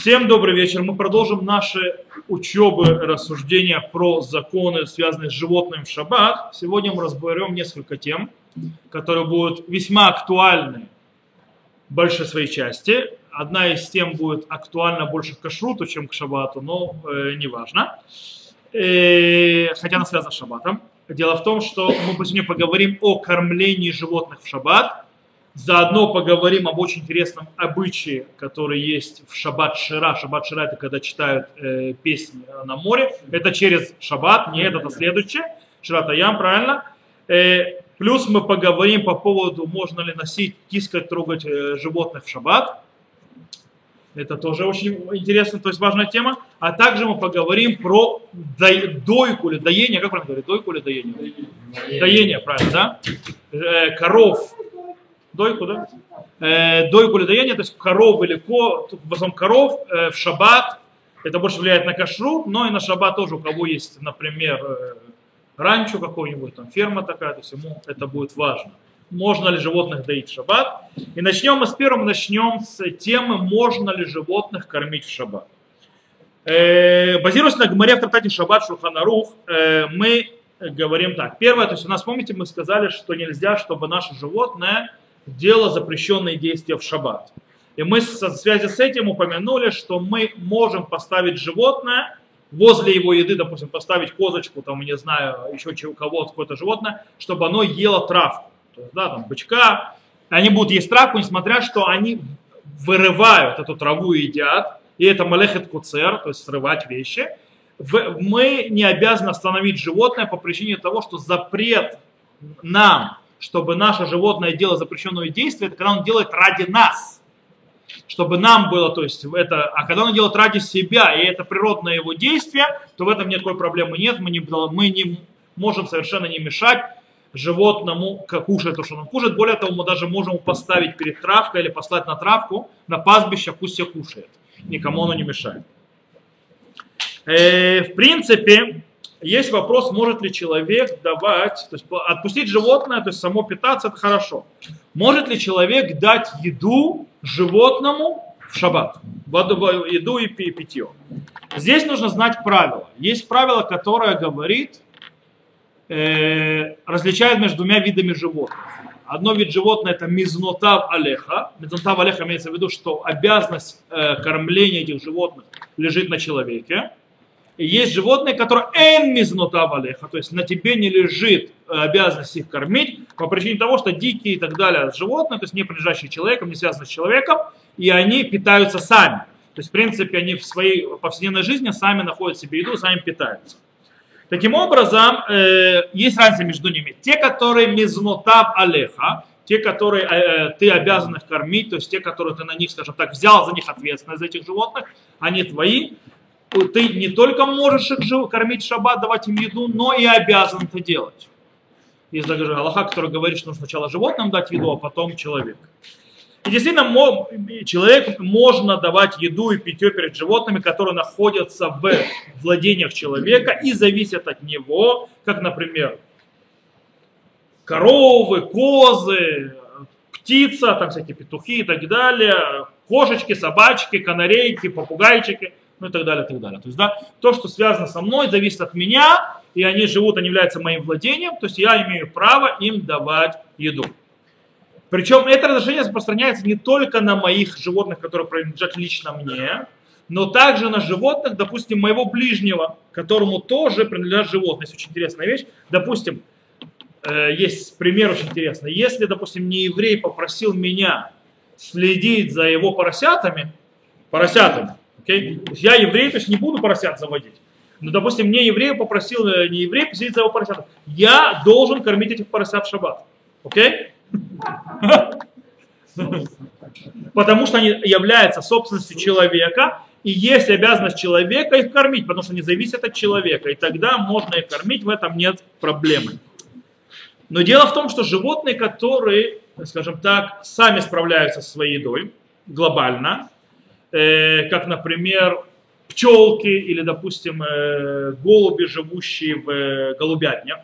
Всем добрый вечер. Мы продолжим наши учебы, рассуждения про законы, связанные с животным в шаббат. Сегодня мы разберем несколько тем, которые будут весьма актуальны в большей своей части. Одна из тем будет актуальна больше к кашруту, чем к шаббату, но э, неважно. Э, хотя она связана с шаббатом. Дело в том, что мы сегодня поговорим о кормлении животных в шаббат – Заодно поговорим об очень интересном обычае, который есть в Шаббат Шира. Шаббат Шира это когда читают э, песни на море. Это через Шаббат, не это, а следующее. Шира Таям, правильно? Э, плюс мы поговорим по поводу, можно ли носить, тискать, трогать э, животных в Шаббат. Это тоже очень интересно, то есть важная тема. А также мы поговорим про дойку или доение, как правильно говорить, дойку или доение? Доение, доение правильно, да? Э, коров дойку, да? Э, дойку или доение, то есть коров или ко, в основном коров э, в шаббат, это больше влияет на кашру, но и на шаббат тоже, у кого есть, например, э, ранчо какой-нибудь, там ферма такая, то есть ему это будет важно. Можно ли животных доить в шаббат? И начнем мы с первым, начнем с темы, можно ли животных кормить в шаббат. Э, базируясь на Гмаре в трактате Шаббат Шуханарух, э, мы говорим так. Первое, то есть у нас, помните, мы сказали, что нельзя, чтобы наше животное дело запрещенные действия в шаббат. И мы в связи с этим упомянули, что мы можем поставить животное возле его еды, допустим, поставить козочку, там, не знаю, еще у кого-то какое-то животное, чтобы оно ело травку. То есть, да, там, бычка. Они будут есть травку, несмотря, что они вырывают эту траву и едят. И это малехет куцер, то есть срывать вещи. Мы не обязаны остановить животное по причине того, что запрет нам чтобы наше животное дело запрещенное действие, это когда он делает ради нас. Чтобы нам было, то есть это, а когда он делает ради себя, и это природное его действие, то в этом никакой проблемы нет, мы не, мы не можем совершенно не мешать животному кушать то, что он кушает. Более того, мы даже можем поставить перед травкой или послать на травку, на пастбище, пусть все кушает. Никому оно не мешает. Э, в принципе, есть вопрос, может ли человек давать, то есть отпустить животное, то есть само питаться, это хорошо. Может ли человек дать еду животному в шаббат? Еду и питье. Здесь нужно знать правила. Есть правило, которое говорит, э, различает между двумя видами животных. Одно вид животного это мизнотав алеха. Мизнотав алеха имеется в виду, что обязанность э, кормления этих животных лежит на человеке есть животные, которые эн мизнутавалеха, то есть на тебе не лежит э, обязанность их кормить по причине того, что дикие и так далее животные, то есть не принадлежащие человеком, не связаны с человеком, и они питаются сами. То есть, в принципе, они в своей повседневной жизни сами находят себе еду, сами питаются. Таким образом, э, есть разница между ними. Те, которые мизнутав алеха, те, которые э, ты обязан их кормить, то есть те, которые ты на них, скажем так, взял за них ответственность за этих животных, они твои, ты не только можешь их кормить шаббат, давать им еду, но и обязан это делать. Есть даже Аллаха, который говорит, что нужно сначала животным дать еду, а потом человек. И действительно, человек можно давать еду и питье перед животными, которые находятся в владениях человека и зависят от него, как, например, коровы, козы, птица, там всякие петухи и так далее, кошечки, собачки, канарейки, попугайчики – ну и так далее, и так далее. То есть, да, то, что связано со мной, зависит от меня, и они живут, они являются моим владением, то есть я имею право им давать еду. Причем это разрешение распространяется не только на моих животных, которые принадлежат лично мне, но также на животных, допустим, моего ближнего, которому тоже принадлежат животные. Есть очень интересная вещь. Допустим, э, есть пример очень интересный. Если, допустим, не еврей попросил меня следить за его поросятами, поросятами, Okay? Я еврей, то есть не буду поросят заводить. Но, допустим, мне еврей попросил, э, не еврей, посидеть за его поросят. Я должен кормить этих поросят в шаббат. Окей? Потому что они являются собственностью человека, и есть обязанность человека их кормить, потому что они зависят от человека. И тогда можно их кормить, в этом нет проблемы. Но дело в том, что животные, которые, скажем так, сами справляются со своей едой глобально, Э, как, например, пчелки или, допустим, э, голуби, живущие в э, голубятнях,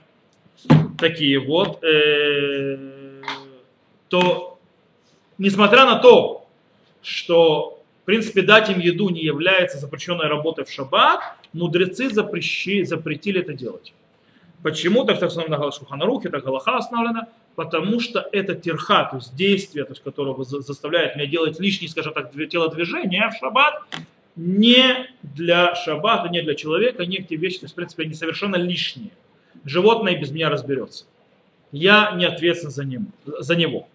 такие вот, то, несмотря на то, что принципе, дать им еду не является запрещенной работой в шаббат, мудрецы запрещи, запретили это делать. Почему так так на Шуханарухе, так Галаха остановлена? Потому что это терха, то есть действие, то есть, которое заставляет меня делать лишние, скажем так, телодвижения в шаббат, не для шаббата, не для человека, не эти вещи, то есть, в принципе, они совершенно лишние. Животное без меня разберется. Я не ответственен за, ним, за него.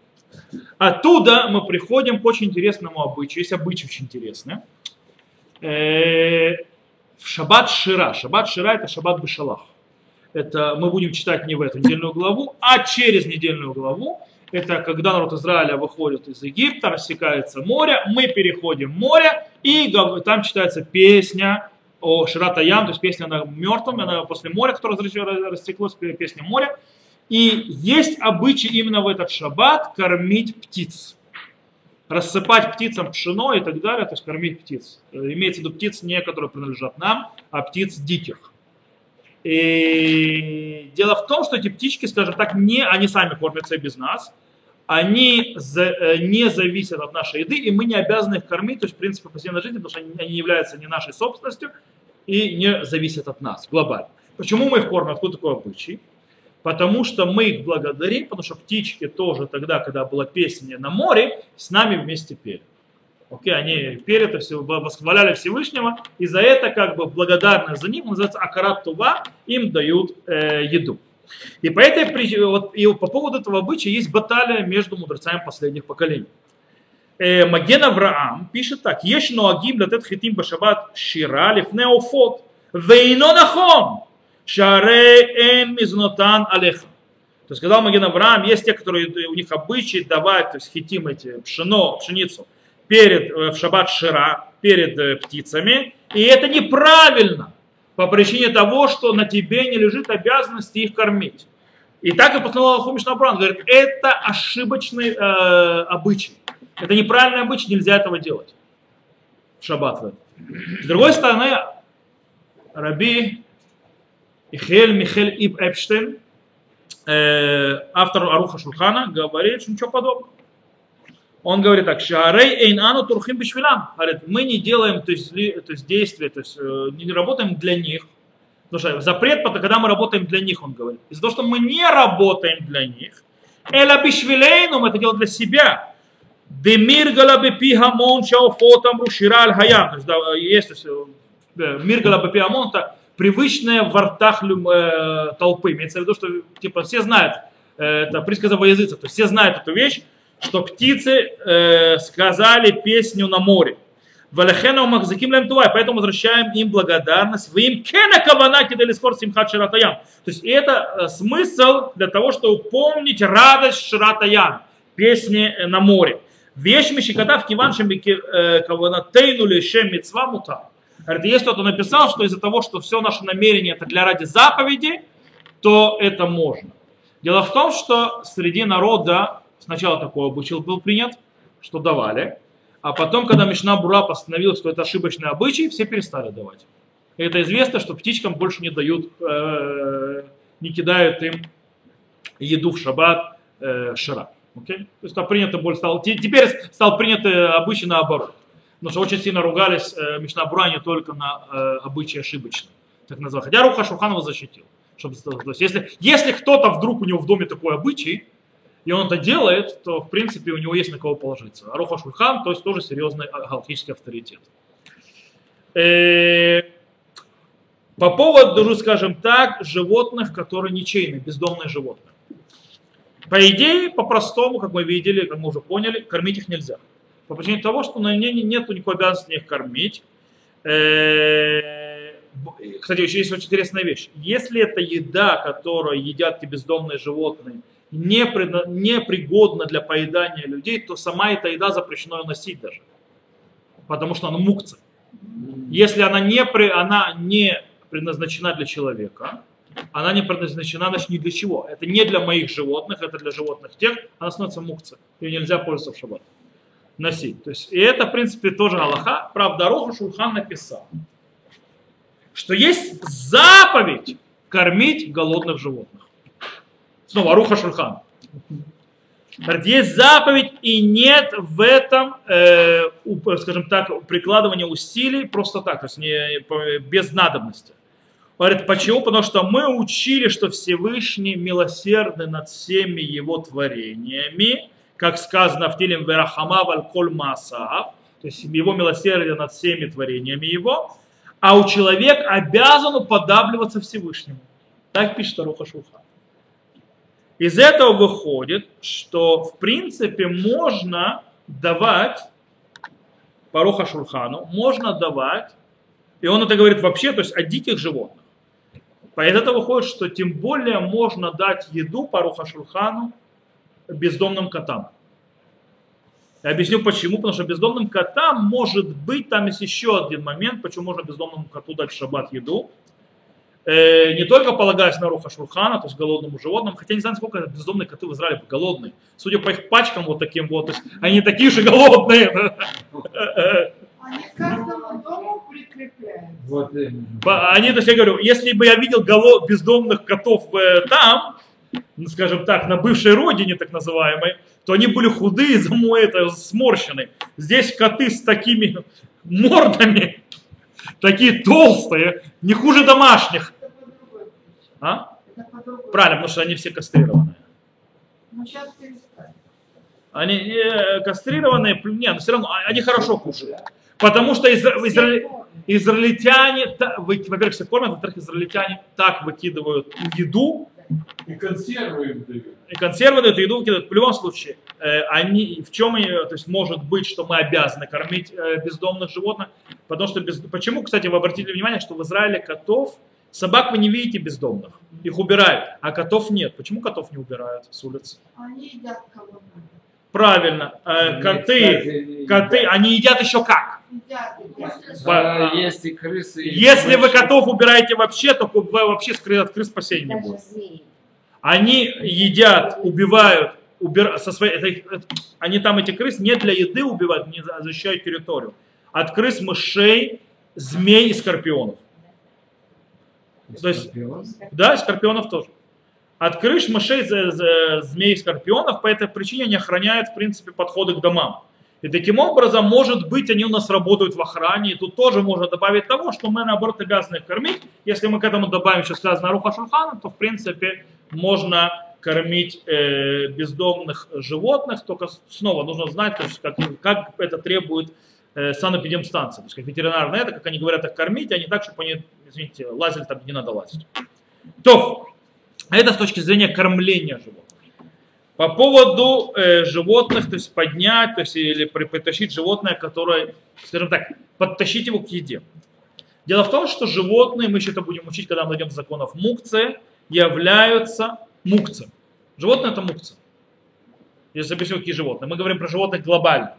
Оттуда мы приходим к очень интересному обычаю. Есть обычай очень интересный. Э, в шаббат Шира. Шаббат Шира это шаббат Бешалах. Это мы будем читать не в эту недельную главу, а через недельную главу. Это когда народ Израиля выходит из Египта, рассекается море, мы переходим море, и там читается песня о Ширата Ям, то есть песня на мертвом, она после моря, которое растеклось, песня моря. И есть обычай именно в этот шаббат кормить птиц. Рассыпать птицам пшено и так далее, то есть кормить птиц. Имеется в виду птиц не, которые принадлежат нам, а птиц диких. И дело в том, что эти птички, скажем так, не, они сами кормятся без нас, они за, э, не зависят от нашей еды, и мы не обязаны их кормить, то есть в принципе постоянной жизни, потому что они, они являются не нашей собственностью и не зависят от нас глобально. Почему мы их кормим? Откуда такой обычай? Потому что мы их благодарим, потому что птички тоже тогда, когда была песня на море, с нами вместе пели. Окей, они пели это все, восхваляли Всевышнего, и за это как бы благодарность за них, называется Акарат Тува, им дают э, еду. И по этой причине, вот, и по поводу этого обычая есть баталия между мудрецами последних поколений. Э, Маген Авраам пишет так, «Еш ноагим латет хитим башабат шира лифне офот, вейно нахон, Шаре эн мизнотан алеха. То есть сказал Маген Авраам, есть те, которые у них обычаи давать, то есть хитим эти пшено, пшеницу перед, э, в шаббат шира, перед э, птицами. И это неправильно по причине того, что на тебе не лежит обязанности их кормить. И так и постановил Аллаху Мишнабран, говорит, это ошибочный э, обычай. Это неправильный обычай, нельзя этого делать. В шаббат. С другой стороны, Раби Ихель Михель Иб Эпштейн, э, автор Аруха Шульхана, говорит, что ничего подобного. Он говорит так, Шарей Эйн Ану Турхим Бишвилам. Говорит, мы не делаем то есть, то есть действия, то есть э, не работаем для них. Потому что запрет, когда мы работаем для них, он говорит. Из-за того, что мы не работаем для них, Эла Бишвилейну, мы это делаем для себя. Демир Галабепи Хамон Шауфотам Рушираль Хаям. Есть, то есть, э, Мир Галабепи Хамон, это привычное в ртах э, толпы. Имеется в виду, что типа, все знают, это присказово языца, то есть все знают эту вещь, что птицы э, сказали песню на море. Валехена махзаким лем тувай, поэтому возвращаем им благодарность. Вы им кена каванаки дали скор симхат ширатаям. То есть это э, смысл для того, чтобы помнить радость ширатаям, песни э, на море. Вещь мишиката в киваншем каванатейну лишем митцва мута. Говорит, если кто-то написал, что из-за того, что все наше намерение это для ради заповеди, то это можно. Дело в том, что среди народа сначала такой обычай был принят, что давали, а потом, когда Мишна Бура постановила, что это ошибочный обычай, все перестали давать. И это известно, что птичкам больше не дают, э, не кидают им еду в шаббат э, шира. Okay? То есть там принято больше стало, теперь стал принят обычай наоборот. Потому что очень сильно ругались э, Мишнабура не только на э, обычаи ошибочные, так называют. Хотя Руха Шуханова защитил. Чтобы, то есть если, если кто-то вдруг у него в доме такой обычай, и он это делает, то в принципе у него есть на кого положиться. А Руха Шульхан, то есть тоже серьезный галактический авторитет. Э, по поводу, скажем так, животных, которые ничейные, бездомные животные. По идее, по-простому, как мы видели, как мы уже поняли, кормить их нельзя по причине того, что на ней нет никакой обязанности их кормить. Э, кстати, еще есть очень интересная вещь. Если это еда, которую едят эти бездомные животные, не, предна, не пригодна для поедания людей, то сама эта еда запрещено ее носить даже. Потому что она мукция. Если она не, при, она не предназначена для человека, она не предназначена значит, ни для чего. Это не для моих животных, это для животных тех, она становится мукция. Ее нельзя пользоваться в шаббат носить. То есть, и это, в принципе, тоже Аллаха. Правда, Роха Шульхан написал, что есть заповедь кормить голодных животных. Снова Аруха Шульхан. Есть заповедь и нет в этом, э, у- скажем так, прикладывания усилий просто так, то есть не, без надобности. Говорит, почему? Потому что мы учили, что Всевышний милосердный над всеми его творениями, как сказано в Тилем Верахама Вальколь Маасаав, то есть его милосердие над всеми творениями его, а у человека обязан уподабливаться Всевышнему. Так пишет Аруха Шулхан. Из этого выходит, что в принципе можно давать по Руха Шурхану, можно давать, и он это говорит вообще, то есть о диких животных. Из этого выходит, что тем более можно дать еду по Руха Шурхану бездомным котам. Я объясню почему, потому что бездомным котам может быть, там есть еще один момент, почему можно бездомному коту дать в шаббат еду. Э, не только полагаясь на руха шурхана, то есть голодному животному, хотя не знаю, сколько бездомные коты в Израиле голодные. Судя по их пачкам вот таким вот, то есть они такие же голодные. Они к каждому дому прикрепляют. Вот именно. По- Они, то есть я говорю, если бы я видел голо- бездомных котов э, там, ну, скажем так, на бывшей родине так называемой, то они были худые, замой это, сморщенные. Здесь коты с такими мордами, такие толстые, не хуже домашних. А? Правильно, потому что они все кастрированные. Перестали. Они э, кастрированные, нет, но все равно а- они хорошо кушают. Потому что изра- изра- израильтяне, во-первых, все кормят, во-вторых, израильтяне так выкидывают еду, И консервы им дают. и консервы дают, и еду выкидывают. В любом случае, э, они, в чем, они, то есть может быть, что мы обязаны кормить э, бездомных животных, потому что, без, почему, кстати, вы обратили внимание, что в Израиле котов, собак вы не видите бездомных, их убирают, а котов нет. Почему котов не убирают с улицы? Они едят кого. Правильно, э, Они, коты, кстати, коты, они едят еще как? Едят. Да, А, есть и крысы. и Если вы котов убираете вообще, то вы вообще от крыс спасения не будет. Они едят, убивают, убира- со своей, они там эти крыс не для еды убивают, не за- защищают территорию. От крыс, мышей, змей и скорпионов. То есть- Скорпион. Да, и скорпионов тоже. От крыш, мышей, змей и скорпионов по этой причине они охраняют, в принципе, подходы к домам. И таким образом, может быть, они у нас работают в охране, и тут тоже можно добавить того, что мы, наоборот, обязаны их кормить. Если мы к этому добавим, что сказано Руха Шульхана, то, в принципе, можно кормить э, бездомных животных, только снова нужно знать, то есть, как, как это требует э, санэпидемстанция, то есть как ветеринарное это, как они говорят их кормить, а не так, чтобы они, извините, лазили там, где не надо лазить. То, это с точки зрения кормления животных. По поводу э, животных, то есть поднять, то есть или при- притащить животное, которое, скажем так, подтащить его к еде. Дело в том, что животные, мы еще это будем учить, когда мы дойдем до законов мукцы, являются мукцы. Животные это мукцы. Если объясню, какие животные. Мы говорим про животных глобально.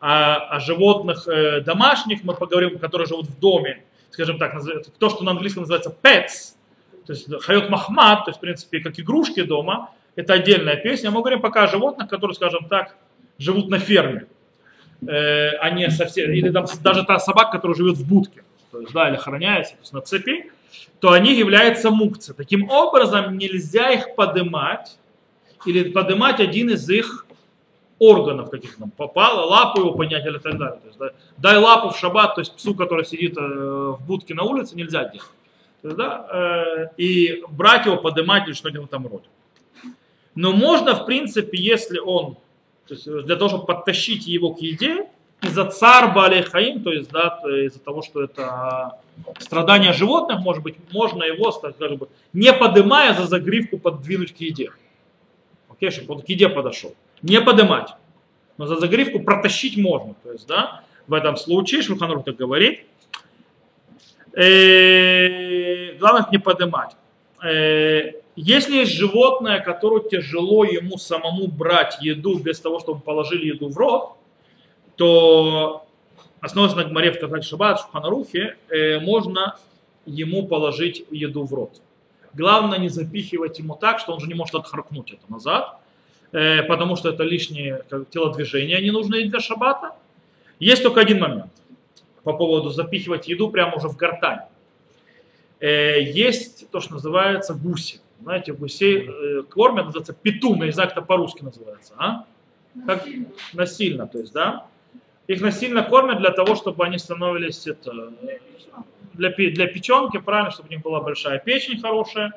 А о животных э, домашних мы поговорим, которые живут в доме, скажем так, то, что на английском называется pets, то есть хайот махмат, то есть, в принципе, как игрушки дома, это отдельная песня. Мы говорим пока о животных, которые, скажем так, живут на ферме. Э, а не совсем, или там даже та собака, которая живет в будке, то есть, да, или охраняется, то есть на цепи, то они являются мукцы. Таким образом, нельзя их подымать или подымать один из их органов каких нам попало, лапу его поднять или так далее. То есть, да, дай лапу в шаббат, то есть псу, который сидит э, в будке на улице, нельзя делать. То есть, да, э, и брать его, поднимать или что-нибудь в этом роде. Но можно, в принципе, если он, то есть для того, чтобы подтащить его к еде, из-за цар Балехаим, то есть да, из-за того, что это страдания животных, может быть, можно его, скажем, бы, не подымая за загривку подвинуть к еде. Окей, чтобы он к еде подошел. Не подымать. Но за загривку протащить можно. То есть, да, в этом случае, Шуханрух так говорит, э, главное не подымать. Если есть животное, которое тяжело ему самому брать еду без того, чтобы положили еду в рот, то, основываясь на Гмаре в Татак Шаббат, Шуханарухе, э, можно ему положить еду в рот. Главное не запихивать ему так, что он же не может отхаркнуть это назад, э, потому что это лишнее как, телодвижение ненужное для шаббата. Есть только один момент по поводу запихивать еду прямо уже в гортань. Э, есть то, что называется гуси. Знаете, гусей э, кормят, называется петун, я не знаю, как это по-русски называется, а? Как? Насильно. Насильно, то есть, да? Их насильно кормят для того, чтобы они становились это, для, для печенки, правильно, чтобы у них была большая печень хорошая,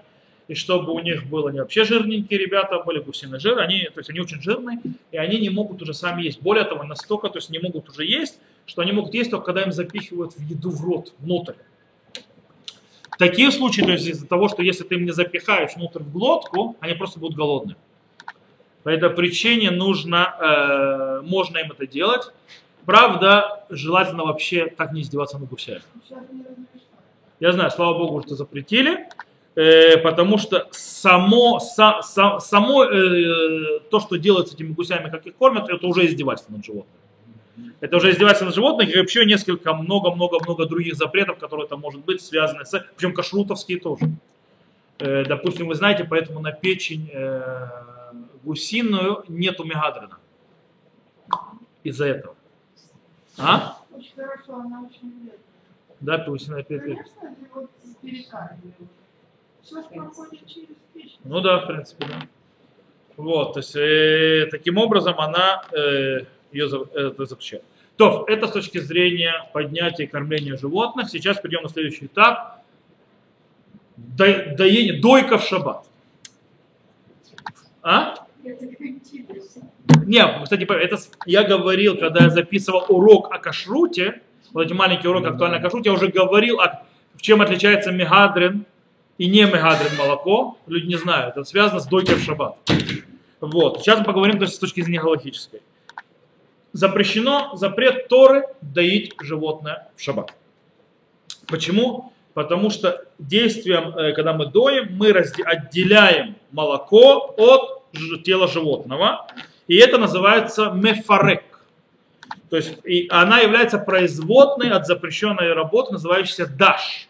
и чтобы у них было не вообще жирненькие ребята, были гусиный жир, они, то есть они очень жирные, и они не могут уже сами есть. Более того, настолько, то есть не могут уже есть, что они могут есть только когда им запихивают в еду в рот, внутрь. Такие случаи, то есть из-за того, что если ты им не запихаешь внутрь в глотку, они просто будут голодны. По этой причине нужно, э, можно им это делать. Правда, желательно вообще так не издеваться над гусями. Я знаю, слава богу, что запретили, э, потому что само, са- са- само э, то, что делают с этими гусями, как их кормят, это уже издевательство над животным. Это уже издевательство над животным, и вообще несколько, много-много-много других запретов, которые там может быть связаны с, причем кашрутовские тоже. Э, допустим, вы знаете, поэтому на печень э, гусиную нету мегадрена. Из-за этого. А? Очень хорошо, она очень вредная. Да, гусиная печень. Конечно, это вот перекаливают. Все проходит через печень. Ну да, в принципе, да. Вот, то есть э, таким образом она э, ее за- это запрещает. То, это с точки зрения поднятия и кормления животных. Сейчас перейдем на следующий этап. До- доение, дойка в шаббат. А? Не, кстати, это я говорил, когда я записывал урок о кашруте, вот эти маленькие уроки актуально о кашруте, я уже говорил, о, в чем отличается мегадрин и не мегадрин молоко. Люди не знают, это связано с дойкой в шаббат. Вот. Сейчас мы поговорим то есть, с точки зрения галактической. Запрещено, запрет Торы доить животное в шаббат. Почему? Потому что действием, э, когда мы доим, мы отделяем молоко от тела животного. И это называется мефарек. То есть и она является производной от запрещенной работы, называющейся даш.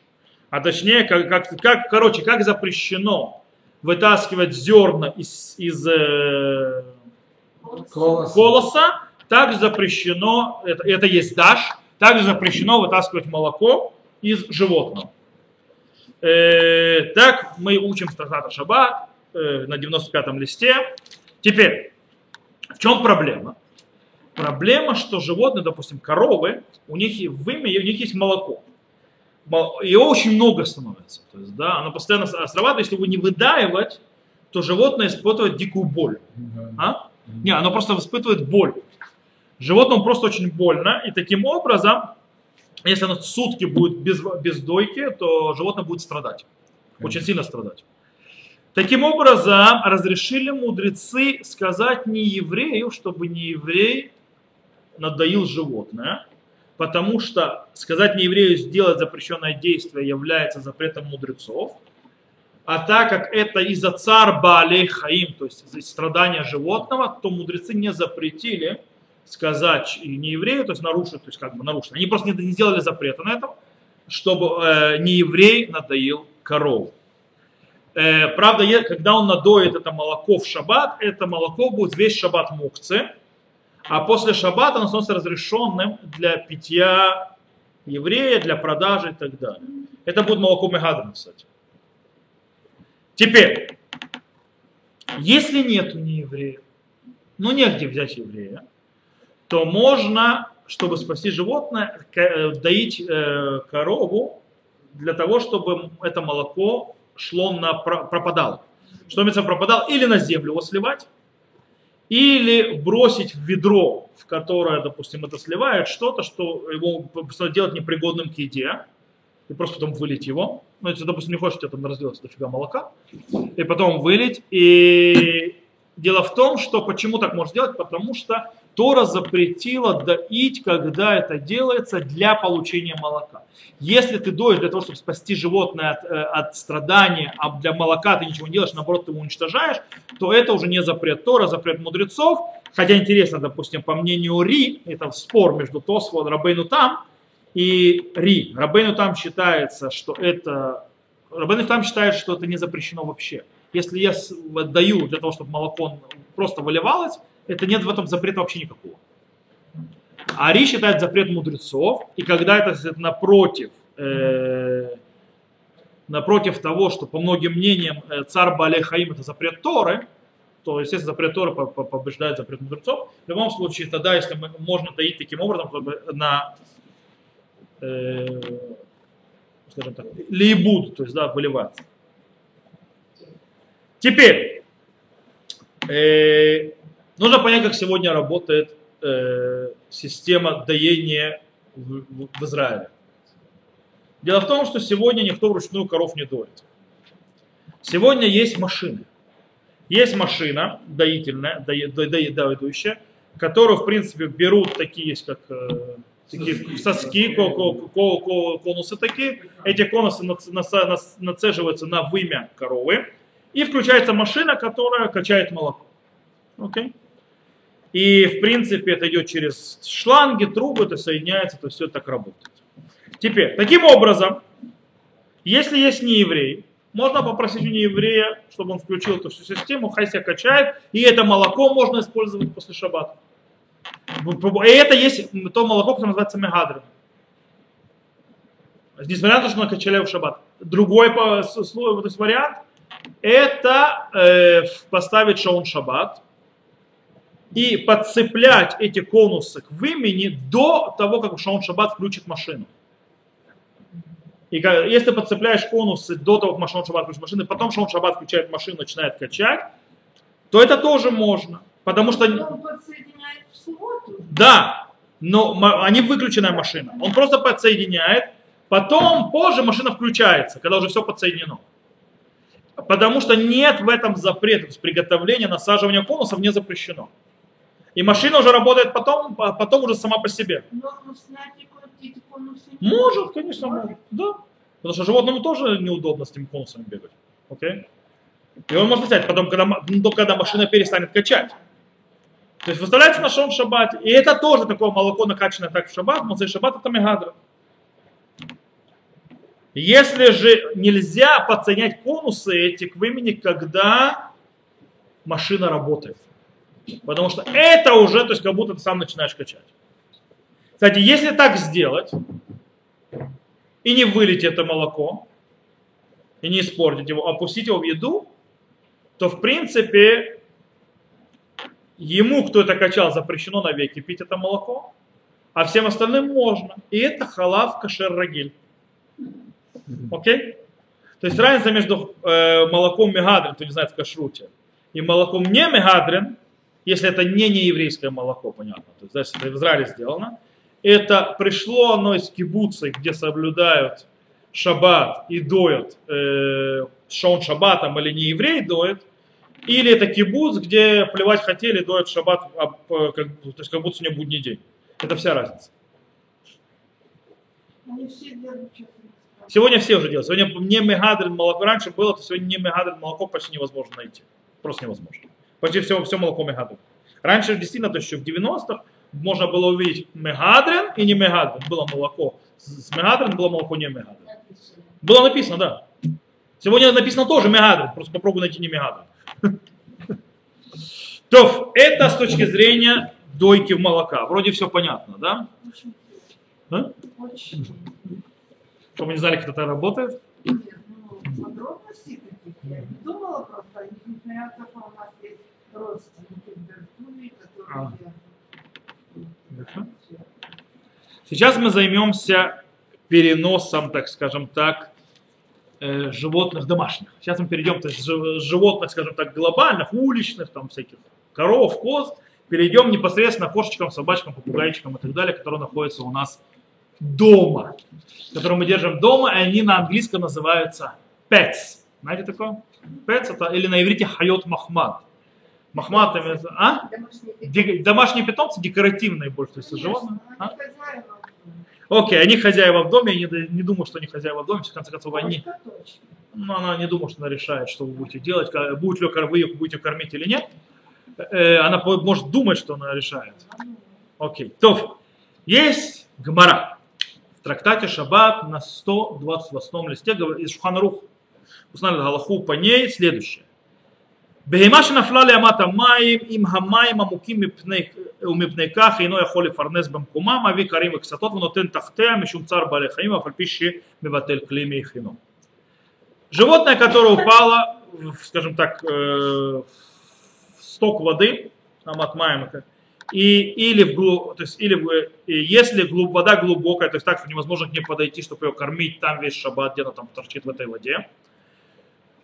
А точнее, как, как, как- короче, как запрещено вытаскивать зерна из, из э, Колос. колоса, также запрещено, это, это есть даш, также запрещено вытаскивать молоко из животного. Э, так мы учим в Трактата Шаббат э, на 95-м листе. Теперь, в чем проблема? Проблема, что животные, допустим, коровы, у них в имя, у них есть молоко. Мол- Его очень много становится. То есть, да, оно постоянно срабатывает. Если его не выдаивать, то животное испытывает дикую боль. А? Не, оно просто испытывает боль. Животному просто очень больно, и таким образом, если оно сутки будет без, без дойки, то животное будет страдать. Очень сильно страдать. Таким образом, разрешили мудрецы сказать не еврею, чтобы не еврей надоил животное, потому что сказать не еврею сделать запрещенное действие является запретом мудрецов, а так как это из-за цар Баалей Хаим, то есть из страдания животного, то мудрецы не запретили сказать не еврею, то есть нарушить, то есть как бы нарушить. Они просто не, не сделали запрета на этом, чтобы э, не еврей надоил корову. Э, правда, когда он надоит это молоко в шаббат, это молоко будет весь шаббат мукцы, а после шаббата оно становится разрешенным для питья еврея, для продажи и так далее. Это будет молоко Мегадрина, кстати. Теперь, если нету нееврея, ну негде взять еврея, то можно, чтобы спасти животное, э, доить э, корову для того, чтобы это молоко шло на про- пропадало. Что имеется пропадало? Или на землю его сливать, или бросить в ведро, в которое, допустим, это сливает, что-то, что его делать непригодным к еде, и просто потом вылить его. Ну, если, допустим, не хочешь, у тебя там разлилось дофига молока, и потом вылить. И дело в том, что почему так можно сделать? Потому что Тора запретила доить, когда это делается для получения молока. Если ты доишь для того, чтобы спасти животное от, э, от страдания, а для молока ты ничего не делаешь, наоборот, ты его уничтожаешь, то это уже не запрет Тора, запрет мудрецов. Хотя интересно, допустим, по мнению Ри, это спор между Тосфо Рабейну там, и Ри. Рабейну там считается, что это... Рабейну там считает, что это не запрещено вообще. Если я даю для того, чтобы молоко просто выливалось, это нет в этом запрета вообще никакого. А Ри считает запрет мудрецов, и когда это напротив, э, напротив того, что по многим мнениям э, царь Бале Хаим это запрет Торы, то, естественно, запрет Торы по- по- побеждает запрет мудрецов. В любом случае, тогда, если мы, можно доить таким образом, чтобы на, э, скажем так, лейбуд, то есть, да, выливаться. Теперь, э, нужно понять, как сегодня работает э, система доения в, в- Израиле. Дело в том, что сегодня никто вручную коров не доит. Сегодня есть машины. Есть машина доительная, дое- до- до- доидающая, которую, в принципе, берут такие, есть как э, такие соски, ко- ко- ко- ко- конусы такие. Эти конусы нацеживаются на вымя коровы. И включается машина, которая качает молоко. Окей? И, в принципе, это идет через шланги, трубы, это соединяется, то все так работает. Теперь, таким образом, если есть нееврей, можно попросить у нееврея, чтобы он включил эту всю систему, хай себя качает, и это молоко можно использовать после шаббата. И это есть то молоко, которое называется мегадрин. Несмотря на то, что накачали в шаббат. Другой то есть вариант, это э, поставить шаун шаббат и подцеплять эти конусы к вымени до того, как шаун шаббат включит машину. И если ты подцепляешь конусы до того, как Шаун Шаббат включит машину, потом Шаун Шаббат включает машину, начинает качать, то это тоже можно. Потому что, да, но они выключенная машина. Он просто подсоединяет, потом позже машина включается, когда уже все подсоединено. Потому что нет в этом запрета, то есть приготовление, насаживание конусов не запрещено. И машина уже работает потом, а потом уже сама по себе. Может, конечно, может. Да. Потому что животному тоже неудобно с этим конусом бегать. Окей? И он может взять потом, когда, ма- ну, когда машина перестанет качать. То есть выставляется на шон в. И это тоже такое молоко накачанное так в шаббат, но за шаббат это мегадра. Если же нельзя подсоединять конусы эти к времени, когда машина работает. Потому что это уже, то есть как будто ты сам начинаешь качать. Кстати, если так сделать, и не вылить это молоко, и не испортить его, опустить его в еду, то в принципе ему, кто это качал, запрещено навеки пить это молоко, а всем остальным можно. И это халав кашер рагиль. Окей? То есть разница между э, молоком мегадрин, кто не знает в кашруте, и молоком не мегадрин, если это не нееврейское молоко, понятно, то есть если это в Израиле сделано, это пришло оно из кибуца, где соблюдают шаббат и доят э, шон шаббатом или не еврей доет, или это кибуц, где плевать хотели, доят шаббат, а, то есть как будто у него будний день. Это вся разница. Сегодня все уже делают. Сегодня не мегадрин молоко. Раньше было, то сегодня не мегадрин молоко почти невозможно найти. Просто невозможно. Почти все, все молоко мегадрин. Раньше действительно, то еще в 90-х можно было увидеть мегадрин и не мегадрин. Было молоко с с мегадрин, было молоко не мегадрин. Было написано, да. Сегодня написано тоже мегадрин. Просто попробуй найти не мегадрин. То, это с точки зрения дойки в молока. Вроде все понятно, да? Очень. Чтобы не знали, как это работает. Нет, подробностей таких я не думала просто. Несмотря на то, что у нас есть родственники в Бертуне, А. Сейчас мы займемся переносом, так скажем так, э, животных домашних. Сейчас мы перейдем, то есть жи- животных, скажем так, глобальных, уличных, там всяких коров, коз, перейдем непосредственно к кошечкам, собачкам, попугайчикам и так далее, которые находятся у нас дома, которые мы держим дома, и они на английском называются pets. Знаете такое? Pets это, или на иврите хайот махмад. Махмад, а? Домашние питомцы декоративные больше, то есть животные. А? Окей, они хозяева в доме, я не, не думаю, что они хозяева в доме, в конце концов, они, точно. ну, она не думает, что она решает, что вы будете делать, будет ли вы ее будете кормить или нет. Э, Она может думать, что она решает. Окей, то есть Гмара в трактате Шаббат на 128 листе из Шуханарух. Узнали Галаху по ней следующее. בהמה שנפלה לאמת המים, אם המים עמוקים מפני, ומפני כך אינו יכול לפרנס במקומם, מביא קרים וקסתות ונותן תחתיה משום צער בעלי חיים, אף על פי שמבטל כלי מיחינו. Животное, которое упало, в, скажем так, э, в сток воды, там отмаем это, и, или, в, глу- то есть, или в, и если глуб- вода глубокая, то есть так, что невозможно к ней подойти, чтобы ее кормить, там весь шаббат, где-то там торчит в этой воде,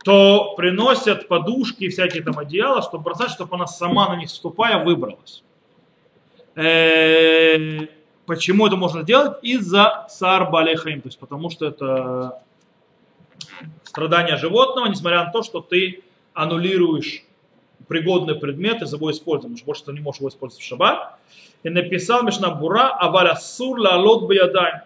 то приносят подушки и всякие там одеяла, чтобы бросать, чтобы она сама на них ступая выбралась. Э, Почему это можно сделать? Из-за цар балехаим, то есть потому что это страдание животного, несмотря на то, что ты аннулируешь пригодный предмет из его использования, потому что больше ты не можешь его использовать в шаббат. И написал Мишна Бура, аваля сур ла лот баядай.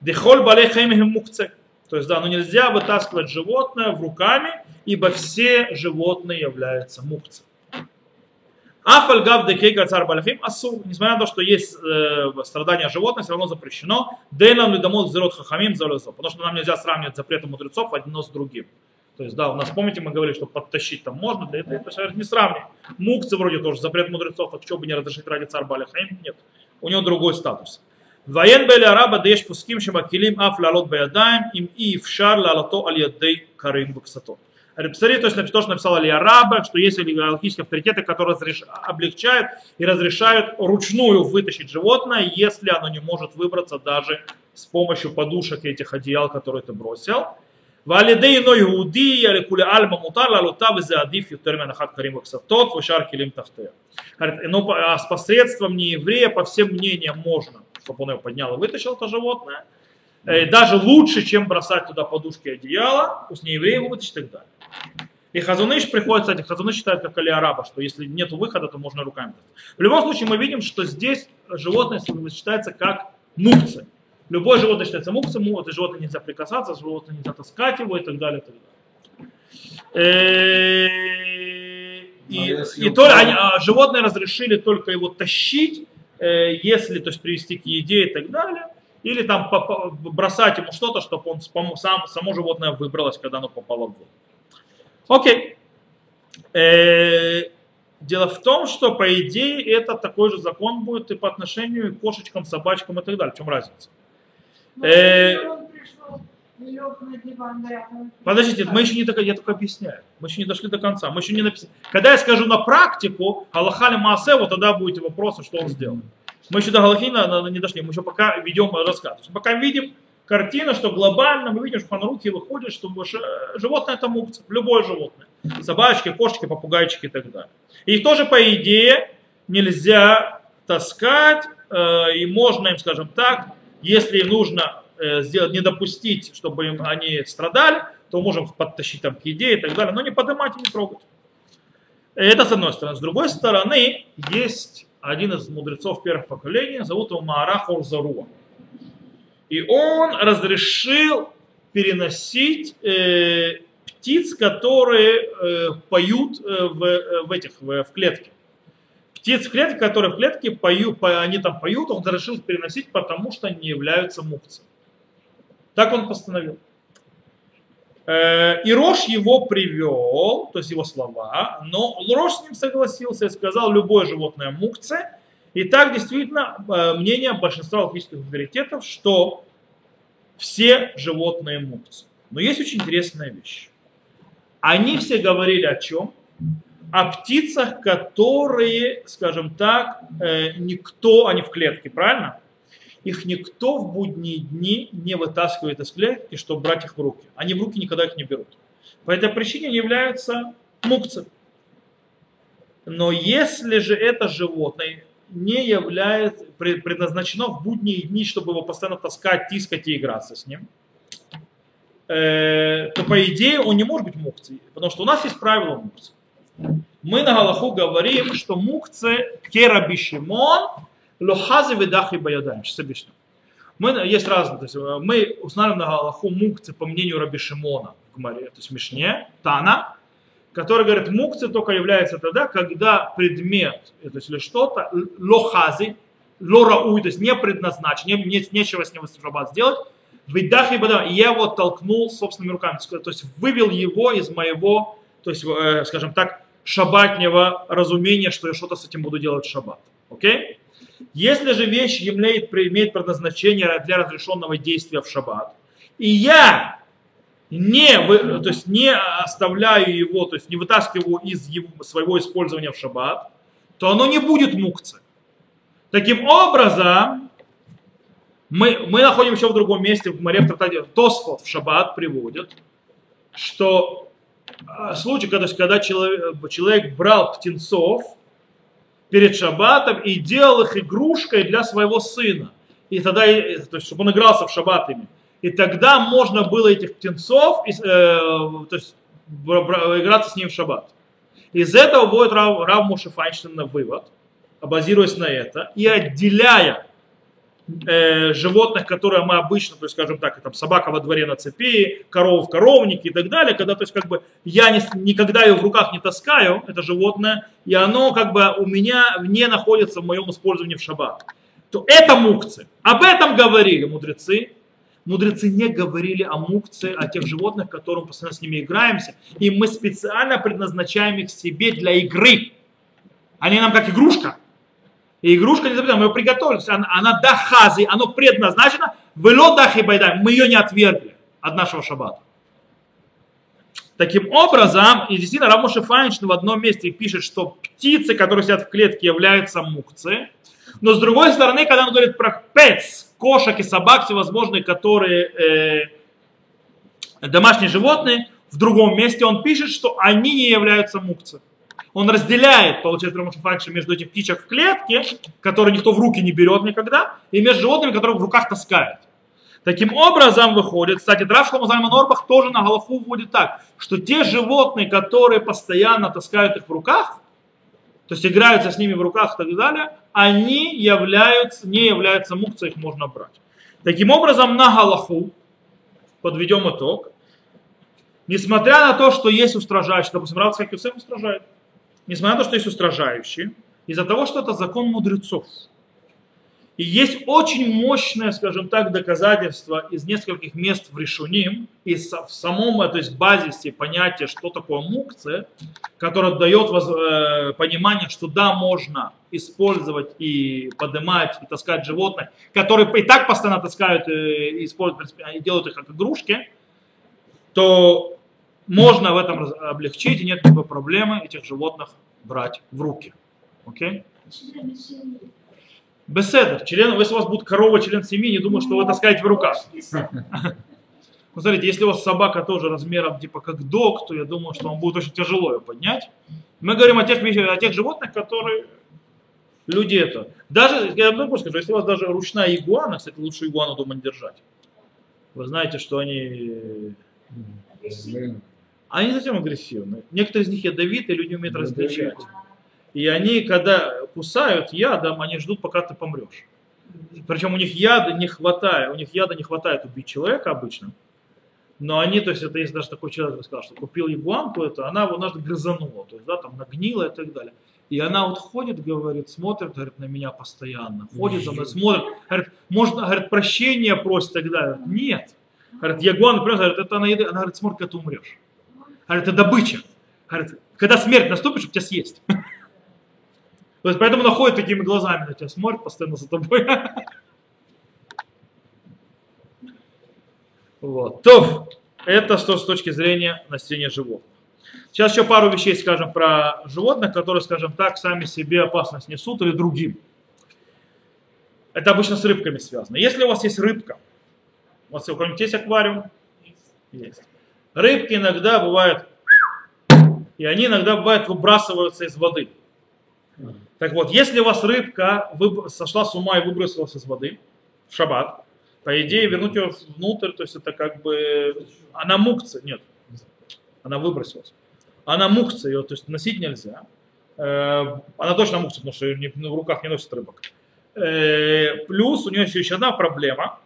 Дехоль балехаим мукце. То есть, да, но нельзя вытаскивать животное в руками, ибо все животные являются мукцем. Афальгав декейка цар балахим асу. Несмотря на то, что есть э, страдания животных, все равно запрещено. Дейлам лидамот зерот хахамим залезо. Потому что нам нельзя сравнивать запреты мудрецов одно с другим. То есть, да, у нас, помните, мы говорили, что подтащить там можно, для этого это не сравнивать. Мукцы вроде тоже запрет мудрецов, а что бы не разрешить ради цар балахим, нет. У него другой статус. Воен бели араба деш пуским шабакилим аф лалот баядаем им и вшар лалато аль ядей карим баксато. Посмотри, то есть то, что написал Али Араба, что есть галактические авторитеты, которые разреш... облегчают и разрешают ручную вытащить животное, если оно не может выбраться даже с помощью подушек и этих одеял, которые ты бросил. ועל אינו יהודי לכולי עלמא מותר לעלותה וזה עדיף יותר מהנחת כרים וקסתות ושאר כלים תחתיה. Говорит, Но а с посредством нееврея, по всем мнениям, можно, чтобы он ее поднял и вытащил это животное. Э, Даже лучше, чем бросать туда подушки и одеяла, пусть не евреи вытащит и так далее. И Хазуныш приходит, кстати, Хазуныш считает, как Али Араба, что если нет выхода, то можно руками. В любом случае мы видим, что здесь животное считается как мукцы. Любое животное считается мукцем, му- это животное нельзя прикасаться, животное нельзя таскать его и так далее. И, так далее. Э, и, и упал? то, они, а, животное разрешили только его тащить, если то есть, привести к еде и так далее, или там бросать ему что-то, чтобы он сам, само животное выбралось, когда оно попало в воду. Окей. Э, Дело в том, что по идее это такой же закон будет и по отношению к кошечкам, собачкам и так далее. В чем разница? Ну, Э, пришел Подождите, мы еще не только, я только объясняю. Мы еще не дошли до конца. Мы еще не написали. Когда я скажу на практику, Аллахали Маасе, вот тогда будете вопросы, что он сделал. Мы еще до Галахи не дошли, мы еще пока ведем рассказ. Пока видим картину, что глобально мы видим, что на руки выходит, что ш- животное это мукция, любое животное. Собачки, кошечки, попугайчики и так далее. Их тоже, по идее, нельзя таскать, э, и можно им, скажем так, если нужно э, сделать, не допустить, чтобы им, они страдали, то можем подтащить там к еде и так далее, но не поднимать и не трогать. Это с одной стороны. С другой стороны, есть один из мудрецов первых поколений, зовут его Маара Хорзаруа. И он разрешил переносить э, птиц, которые э, поют э, в, э, в этих в, в клетке. Птиц в клетке, которые в клетке поют, по- они там поют, он разрешил переносить, потому что они являются мукцем. Так он постановил. Э, И Рош его привел, то есть его слова, но Рош с ним согласился и сказал, любое животное мукце. И так действительно э, мнение большинства логических авторитетов, что все животные мукцы. Но есть очень интересная вещь. Они все говорили о чем? О птицах, которые, скажем так, э, никто, они в клетке, правильно? Их никто в будние дни не вытаскивает из клетки, чтобы брать их в руки. Они в руки никогда их не берут. По этой причине они являются мукцами. Но если же это животное не является, пред- предназначено в будние дни, чтобы его постоянно таскать, тискать и играться с ним, э, то по идее он не может быть мукцией, потому что у нас есть правило мукции. Мы на Галаху говорим, что мукце кера лохази ведахи баядаем. Сейчас объясню. Мы, есть разные, то есть мы устанавливаем на Галаху мукцы по мнению Раби Шимона в Гмаре, то есть Мишне, Тана, который говорит, мукцы только является тогда, когда предмет, э, то есть или что-то, л- лохази, лорауй, то есть не предназначен, не, не- нечего с ним сделать, Видах и бада, и я его толкнул собственными руками, то есть вывел его из моего, то есть, э, скажем так, шабатнего разумения, что я что-то с этим буду делать в шаббат. Окей? Если же вещь имеет, имеет предназначение для разрешенного действия в шаббат, и я не, то есть не оставляю его, то есть не вытаскиваю из его, своего использования в шаббат, то оно не будет мукцы. Таким образом, мы, мы находим еще в другом месте, в море в трактате Тосфот в шаббат приводит, что а, случай, когда, когда человек, человек брал птенцов перед шаббатом и делал их игрушкой для своего сына. И тогда, то есть, чтобы он игрался в шаббат ими. И тогда можно было этих птенцов, э, то есть, играться с ним в шаббат. Из этого будет Рав, Рав Муше Файнштейн вывод, базируясь на это, и отделяя э, животных, которые мы обычно, то есть, скажем так, там, собака во дворе на цепи, корова в коровнике и так далее, когда, то есть, как бы, я не, никогда ее в руках не таскаю, это животное, и оно, как бы, у меня не находится в моем использовании в шаббат, то это мукцы. Об этом говорили мудрецы, Мудрецы не говорили о мукце, о тех животных, которым постоянно с ними играемся. И мы специально предназначаем их себе для игры. Они нам как игрушка. И игрушка, не забываем, мы ее приготовили. Она, она дахази, оно предназначено. Вело дахи байдай. Мы ее не отвергли от нашего шаббата. Таким образом, и действительно, Рамоша Файншин в одном месте пишет, что птицы, которые сидят в клетке, являются мукцы. Но с другой стороны, когда он говорит про пец, кошек и собак всевозможные, которые э, домашние животные, в другом месте он пишет, что они не являются мукцами. Он разделяет, получается, Рамашафакши между этих птичек в клетке, которые никто в руки не берет никогда, и между животными, которые в руках таскают. Таким образом выходит, кстати, Драв Шлома Норбах тоже на Галаху вводит так, что те животные, которые постоянно таскают их в руках, то есть играются с ними в руках и так далее, они являются, не являются мукцией, их можно брать. Таким образом, на Галаху, подведем итог, несмотря на то, что есть устражающие, допустим, Рав Юсеф устражает, несмотря на то, что есть устражающие, из-за того, что это закон мудрецов – и есть очень мощное, скажем так, доказательство из нескольких мест в Решуним, и в самом то есть базисе понятия, что такое мукция, которое дает э, понимание, что да, можно использовать и поднимать, и таскать животных, которые и так постоянно таскают э, и используют, и делают их как игрушки, то можно в этом облегчить, и нет никакой проблемы этих животных брать в руки. Окей? Okay? Беседер, член, если у вас будет корова, член семьи, не думаю, что вы таскаете в руках. Ну, смотрите, если у вас собака тоже размером типа как дог, то я думаю, что вам будет очень тяжело ее поднять. Мы говорим о тех, о тех животных, которые люди это. Даже, я могу скажу, если у вас даже ручная игуана, кстати, лучше игуану дома не держать. Вы знаете, что они... Они не совсем агрессивны. Некоторые из них ядовитые, люди умеют различать. И они, когда кусают ядом, они ждут, пока ты помрешь. Причем у них яда не хватает, у них яда не хватает убить человека обычно. Но они, то есть это есть даже такой человек, который сказал, что купил ягуанку, это она его однажды грызанула, то есть, да, там нагнила и так далее. И она вот ходит, говорит, смотрит, говорит, на меня постоянно, ходит за мной, смотрит, говорит, можно, говорит, прощения просит и так далее. Нет. Говорит, ягуан, говорит, это она, она говорит, смотрит, когда ты умрешь. Это добыча. Когда смерть наступит, чтобы тебя съесть. То есть поэтому находит такими глазами на тебя, смотрит постоянно за тобой. Вот. То, это что с точки зрения носения животных. Сейчас еще пару вещей скажем про животных, которые, скажем так, сами себе опасность несут или другим. Это обычно с рыбками связано. Если у вас есть рыбка, у вас кого-нибудь есть аквариум? Есть. Рыбки иногда бывают, и они иногда бывают выбрасываются из воды. Так вот, если у вас рыбка сошла с ума и выбросилась из воды в шаббат, по идее вернуть ее внутрь, то есть это как бы, она мукция, нет, она выбросилась. Она мукция, ее то есть носить нельзя. Э, она точно мукция, потому что в руках не носит рыбок. Э, плюс у нее еще одна проблема.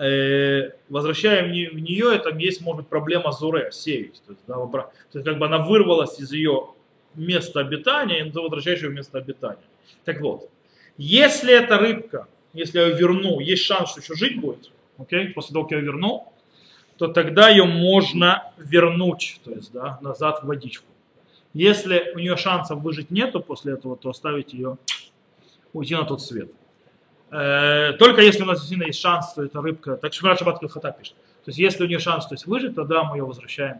Э, возвращая в нее, там есть, может быть, проблема зуре, сеять. То есть, да, то есть как бы она вырвалась из ее место обитания, и ты возвращаешь ее в место обитания. Так вот, если эта рыбка, если я ее верну, есть шанс, что еще жить будет, окей, после того, как я ее верну, то тогда ее можно вернуть, то есть, да, назад в водичку. Если у нее шансов выжить нету после этого, то оставить ее, уйти на тот свет. Э, только если у нас действительно есть шанс, то эта рыбка, так Шмират Шаббат Хата пишет. То есть если у нее шанс то есть, выжить, тогда мы ее возвращаем.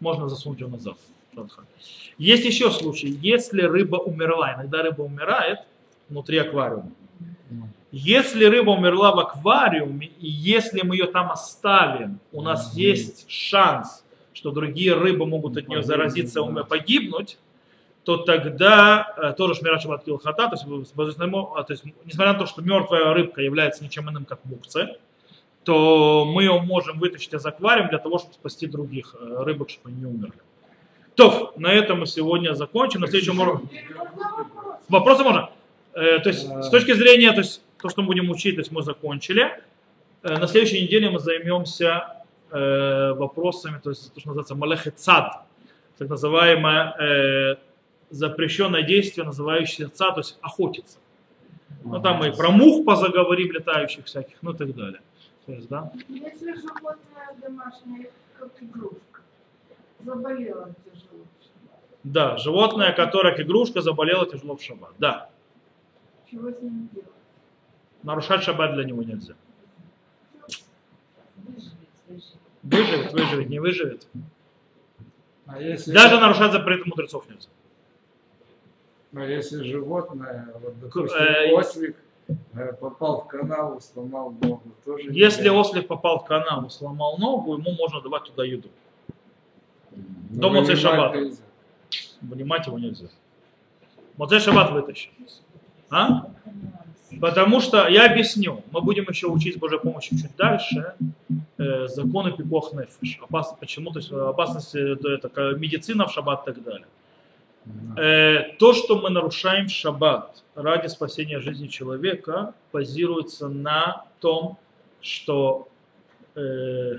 Можно засунуть ее назад. Есть еще случай, если рыба умерла, иногда рыба умирает внутри аквариума. Если рыба умерла в аквариуме, и если мы ее там оставим, у нас есть шанс, что другие рыбы могут от нее заразиться погибнуть, то тогда э, тоже Шмират Шаббат Килхата, то есть, то есть, несмотря на то, что мертвая рыбка является ничем иным, как мукция, то мы ее можем вытащить из аквариума для того, чтобы спасти других э, рыбок, чтобы они не умерли. То, на этом мы сегодня закончим. На следующем уроке. Вопросы можно? Э, то есть, с точки зрения, то есть, то, что мы будем учить, то есть мы закончили. На следующей неделе мы займемся вопросами, то есть, то, что называется малехецад, так называемое э, запрещенное действие, называющееся цад, то есть охотиться. Ну, там мы и про мух позаговорим, летающих всяких, ну и так далее. То есть, да? Если животное домашнее, как игрушка, заболело тяжело. Да, животное, которое как игрушка заболело тяжело в шаббат. Да. Чего с ним делать? Нарушать шаббат для него нельзя. Выживет, выживет. Выживет, выживет, не выживет. А если, Даже нарушать запреты мудрецов нельзя. А если животное, вот, допустим, Э, ослик, э, попал в канал, сломал ногу, тоже Если нельзя. ослик попал в канал и сломал ногу, ему можно давать туда еду. Но до Моцей Шаббата. нельзя. Вынимать его нельзя. Моцей шаббат вытащи. А? Потому что, я объясню, мы будем еще учить с Божьей помощью чуть дальше э, законы пикох нефиш. Опас, почему? То есть э, опасность, это, как медицина в шаббат и так далее. Э, то, что мы нарушаем шаббат ради спасения жизни человека, базируется на том, что э,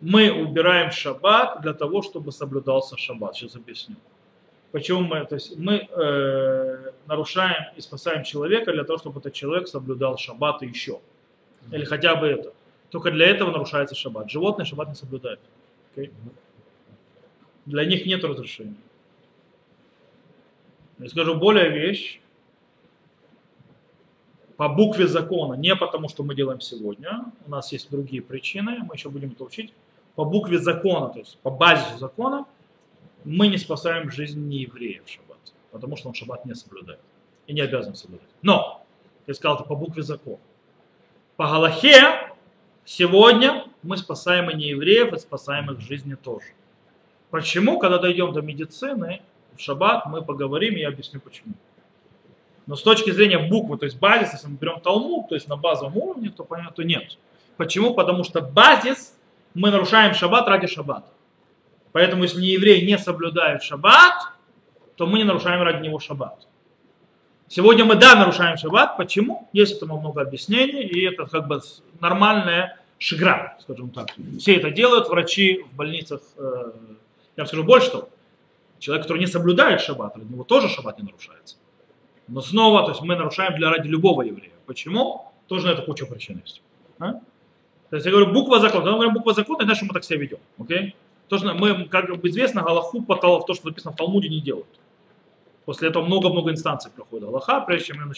мы убираем шаббат для того, чтобы соблюдался шаббат. Сейчас объясню. Почему мы, то есть мы э, нарушаем и спасаем человека для того, чтобы этот человек соблюдал шаббат и еще. Или хотя бы это. Только для этого нарушается шаббат. Животные шаббат не соблюдают. Окей? Для них нет разрешения. Я скажу более вещь. По букве закона, не потому, что мы делаем сегодня, у нас есть другие причины, мы еще будем это учить. По букве закона, то есть по базе закона, мы не спасаем жизнь нееврея в шаббат, потому что он шаббат не соблюдает и не обязан соблюдать. Но, я сказал это по букве закона. По Галахе сегодня мы спасаем и неевреев, и спасаем их жизни тоже. Почему, когда дойдем до медицины, в шаббат мы поговорим, и я объясню почему. Но с точки зрения буквы, то есть базис, если мы берем Талмуд, то есть на базовом уровне, то понятно, нет. Почему? Потому что базис мы нарушаем шаббат ради шаббата. Поэтому если не еврей не соблюдает шаббат, то мы не нарушаем ради него шаббат. Сегодня мы, да, нарушаем шаббат. Почему? Есть этому много объяснений, и это как бы нормальная шигра, скажем так. Все это делают, врачи в больницах. Э, я вам скажу больше того. Человек, который не соблюдает шаббат, ради него тоже шаббат не нарушается. Но снова, то есть мы нарушаем для ради любого еврея. Почему? Тоже на это куча причин есть. А? То есть я говорю, буква закона. Когда мы говорим буква закона, иначе мы так себя ведем. Окей? То, что мы, как известно, Галаху то, что написано в Талмуде, не делают. После этого много-много инстанций проходит Аллаха, прежде чем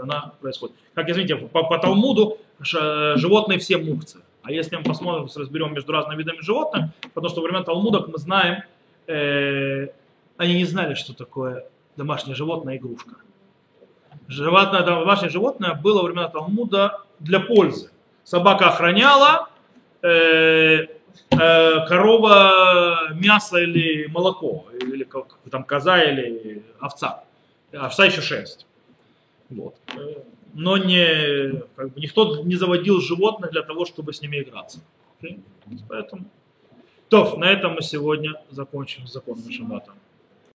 она происходит. Как извините, по, по Талмуду животные все мукцы. А если мы посмотрим, разберем между разными видами животных, потому что во время Талмуда, как мы знаем, э, они не знали, что такое домашнее животное игрушка. Животное, домашнее животное было во времена Талмуда для пользы. Собака охраняла, э, э, корова мясо или молоко, или как там коза или овца. Овца еще шесть. Вот. Но не, как бы, никто не заводил животных для того, чтобы с ними играться. Okay? Поэтому. То, на этом мы сегодня закончим с законом Шаббата.